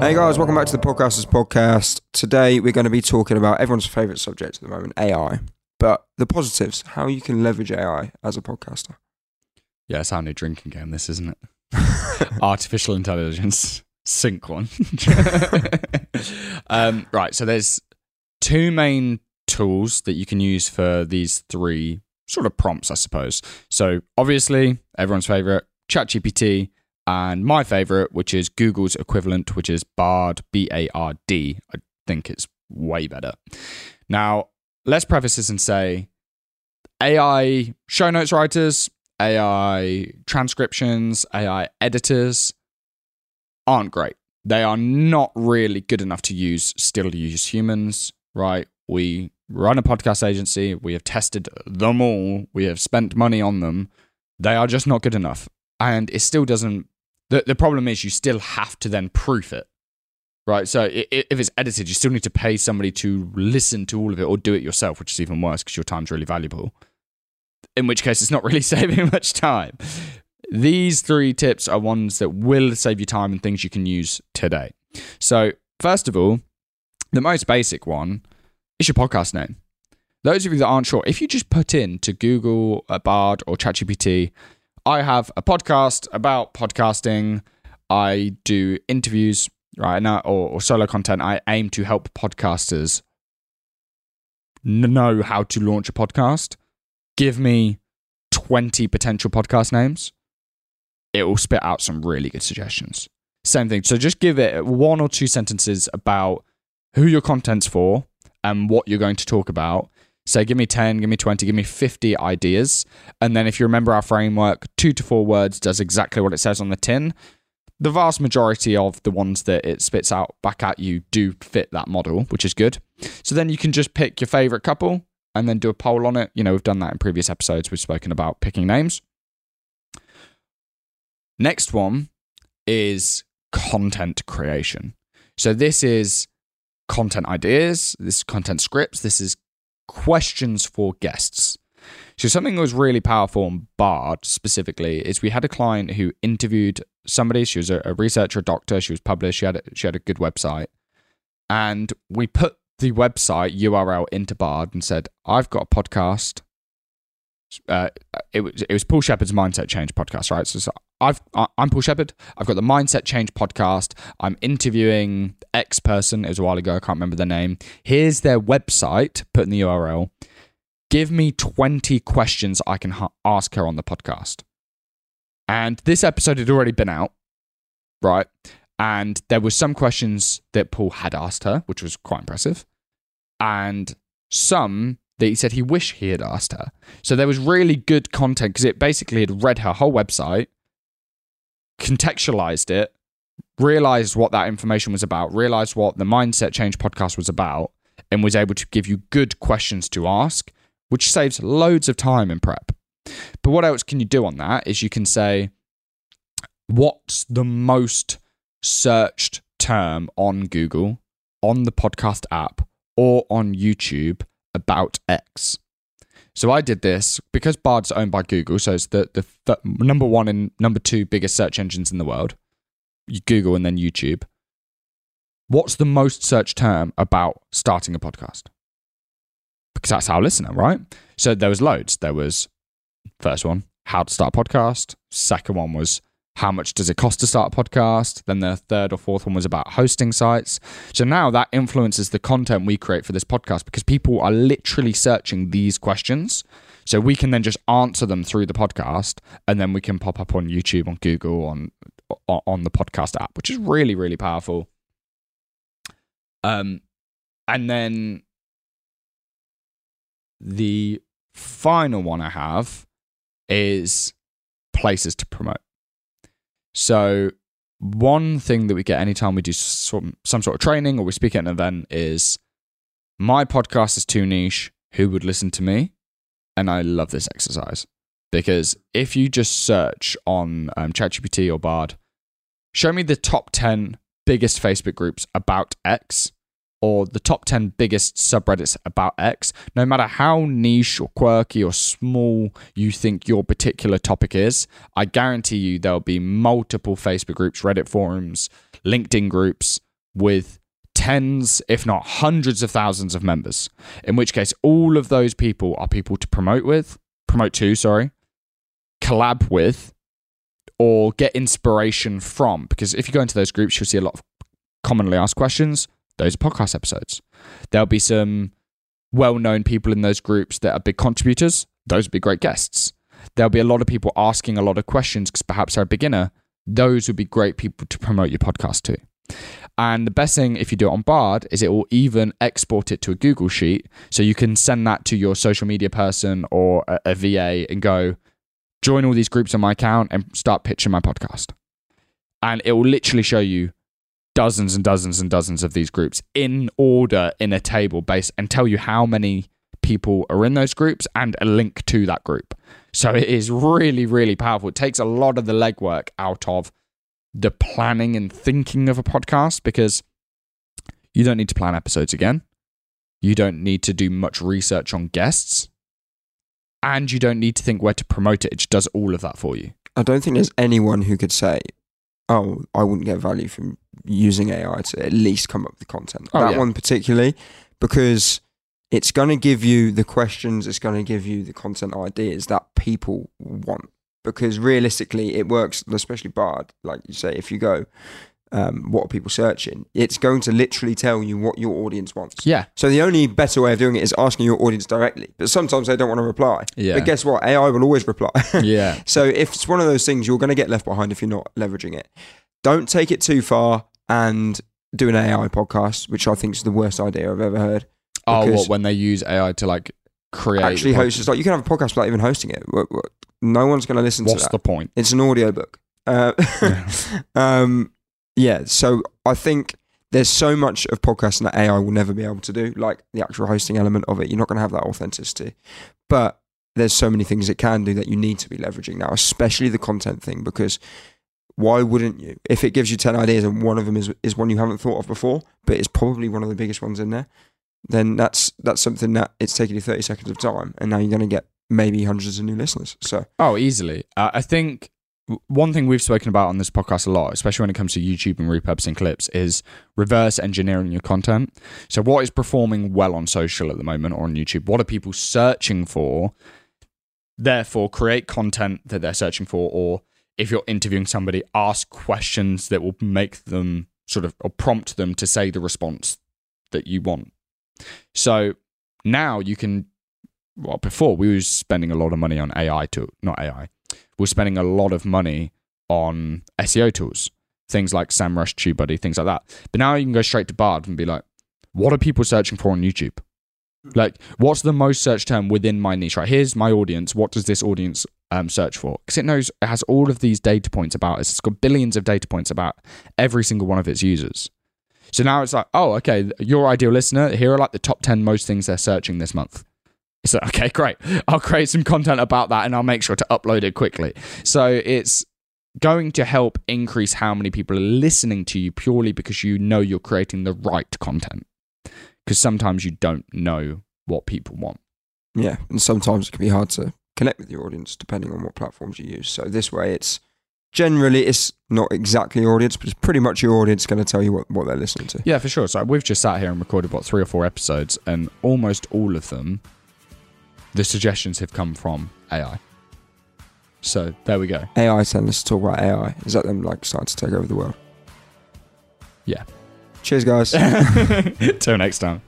Hey guys, welcome back to the Podcasters Podcast. Today we're going to be talking about everyone's favourite subject at the moment, AI. But the positives, how you can leverage AI as a podcaster. Yeah, it's our new drinking game, this, isn't it? Artificial intelligence. Sync one. um, right, so there's two main tools that you can use for these three sort of prompts, I suppose. So obviously, everyone's favorite, ChatGPT, and my favorite, which is Google's equivalent, which is Bard, B A R D. I think it's way better. Now, let's preface this and say AI show notes writers, AI transcriptions, AI editors aren't great. They are not really good enough to use still to use humans, right? We run a podcast agency, we have tested them all, we have spent money on them. They are just not good enough. And it still doesn't the, the problem is you still have to then proof it right? So if it's edited you still need to pay somebody to listen to all of it or do it yourself which is even worse because your time's really valuable. In which case it's not really saving much time. These three tips are ones that will save you time and things you can use today. So first of all the most basic one is your podcast name. Those of you that aren't sure if you just put in to google a bard or chatgpt I have a podcast about podcasting. I do interviews right now or, or solo content. I aim to help podcasters know how to launch a podcast. Give me 20 potential podcast names. It will spit out some really good suggestions. Same thing. So just give it one or two sentences about who your content's for and what you're going to talk about Say, give me 10, give me 20, give me 50 ideas. And then if you remember our framework, two to four words does exactly what it says on the tin. The vast majority of the ones that it spits out back at you do fit that model, which is good. So then you can just pick your favorite couple and then do a poll on it. You know, we've done that in previous episodes. We've spoken about picking names. Next one is content creation. So this is content ideas, this is content scripts, this is questions for guests. So something that was really powerful on Bard specifically is we had a client who interviewed somebody. She was a, a researcher, a doctor. She was published. She had a, she had a good website, and we put the website URL into Bard and said, "I've got a podcast uh, it was it was Paul Shepard's Mindset Change podcast, right? So, so I've I'm Paul Shepard. I've got the Mindset Change podcast. I'm interviewing X person. It was a while ago. I can't remember their name. Here's their website. Put in the URL. Give me 20 questions I can ha- ask her on the podcast. And this episode had already been out, right? And there were some questions that Paul had asked her, which was quite impressive, and some that he said he wished he had asked her. So there was really good content because it basically had read her whole website, contextualized it, realized what that information was about, realized what the Mindset Change podcast was about, and was able to give you good questions to ask, which saves loads of time in prep. But what else can you do on that is you can say, what's the most searched term on Google, on the podcast app, or on YouTube about X. So I did this because Bard's owned by Google, so it's the, the th- number one and number two biggest search engines in the world. Google and then YouTube. What's the most searched term about starting a podcast? Because that's our listener, right? So there was loads. There was first one, how to start a podcast. Second one was how much does it cost to start a podcast? Then the third or fourth one was about hosting sites. So now that influences the content we create for this podcast because people are literally searching these questions. So we can then just answer them through the podcast and then we can pop up on YouTube, on Google, on on the podcast app, which is really, really powerful. Um and then the final one I have is places to promote. So, one thing that we get anytime we do some, some sort of training or we speak at an event is my podcast is too niche. Who would listen to me? And I love this exercise because if you just search on um, ChatGPT or Bard, show me the top 10 biggest Facebook groups about X or the top 10 biggest subreddits about X, no matter how niche or quirky or small you think your particular topic is, I guarantee you there'll be multiple Facebook groups, Reddit forums, LinkedIn groups with tens, if not hundreds of thousands of members. In which case, all of those people are people to promote with, promote to, sorry, collab with, or get inspiration from. Because if you go into those groups, you'll see a lot of commonly asked questions. Those podcast episodes. There'll be some well known people in those groups that are big contributors. Those would be great guests. There'll be a lot of people asking a lot of questions because perhaps they're a beginner. Those would be great people to promote your podcast to. And the best thing if you do it on Bard is it will even export it to a Google Sheet. So you can send that to your social media person or a, a VA and go, join all these groups on my account and start pitching my podcast. And it will literally show you dozens and dozens and dozens of these groups in order in a table base and tell you how many people are in those groups and a link to that group. So it is really, really powerful. It takes a lot of the legwork out of the planning and thinking of a podcast because you don't need to plan episodes again. You don't need to do much research on guests. And you don't need to think where to promote it. It just does all of that for you. I don't think there's anyone who could say, "Oh, I wouldn't get value from using AI to at least come up with content." Oh, that yeah. one particularly, because it's going to give you the questions, it's going to give you the content ideas that people want. Because realistically, it works, especially Bard. Like you say, if you go, um, what are people searching? It's going to literally tell you what your audience wants. Yeah. So the only better way of doing it is asking your audience directly. But sometimes they don't want to reply. Yeah. But guess what? AI will always reply. Yeah. So if it's one of those things, you're going to get left behind if you're not leveraging it. Don't take it too far and do an AI podcast, which I think is the worst idea I've ever heard. Oh, what when they use AI to like create Actually, host is like you can have a podcast without even hosting it. No one's going to listen What's to that. the point? It's an audio book. Uh, um, yeah. So I think there's so much of podcasting that AI will never be able to do, like the actual hosting element of it. You're not going to have that authenticity, but there's so many things it can do that you need to be leveraging now, especially the content thing, because why wouldn't you? If it gives you 10 ideas and one of them is, is one you haven't thought of before, but it's probably one of the biggest ones in there, then that's, that's something that it's taking you 30 seconds of time. And now you're going to get maybe hundreds of new listeners. So Oh, easily. Uh, I think one thing we've spoken about on this podcast a lot, especially when it comes to YouTube and repurposing clips, is reverse engineering your content. So, what is performing well on social at the moment or on YouTube? What are people searching for? Therefore, create content that they're searching for, or if you're interviewing somebody, ask questions that will make them sort of or prompt them to say the response that you want. So now you can well, before we were spending a lot of money on AI to not AI. We're spending a lot of money on SEO tools, things like SEMrush, TubeBuddy, things like that. But now you can go straight to Bard and be like, what are people searching for on YouTube? Like, what's the most search term within my niche? Right, here's my audience. What does this audience um, search for? Because it knows it has all of these data points about us. It's got billions of data points about every single one of its users. So now it's like, oh, okay, your ideal listener. Here are like the top ten most things they're searching this month. So okay, great. I'll create some content about that and I'll make sure to upload it quickly. So it's going to help increase how many people are listening to you purely because you know you're creating the right content. Because sometimes you don't know what people want. Yeah, and sometimes it can be hard to connect with your audience depending on what platforms you use. So this way, it's generally it's not exactly your audience, but it's pretty much your audience going to tell you what, what they're listening to. Yeah, for sure. So we've just sat here and recorded what three or four episodes, and almost all of them, the suggestions have come from AI. So there we go. AI telling us to talk about AI. Is that them like starting to take over the world? Yeah. Cheers, guys. Till next time.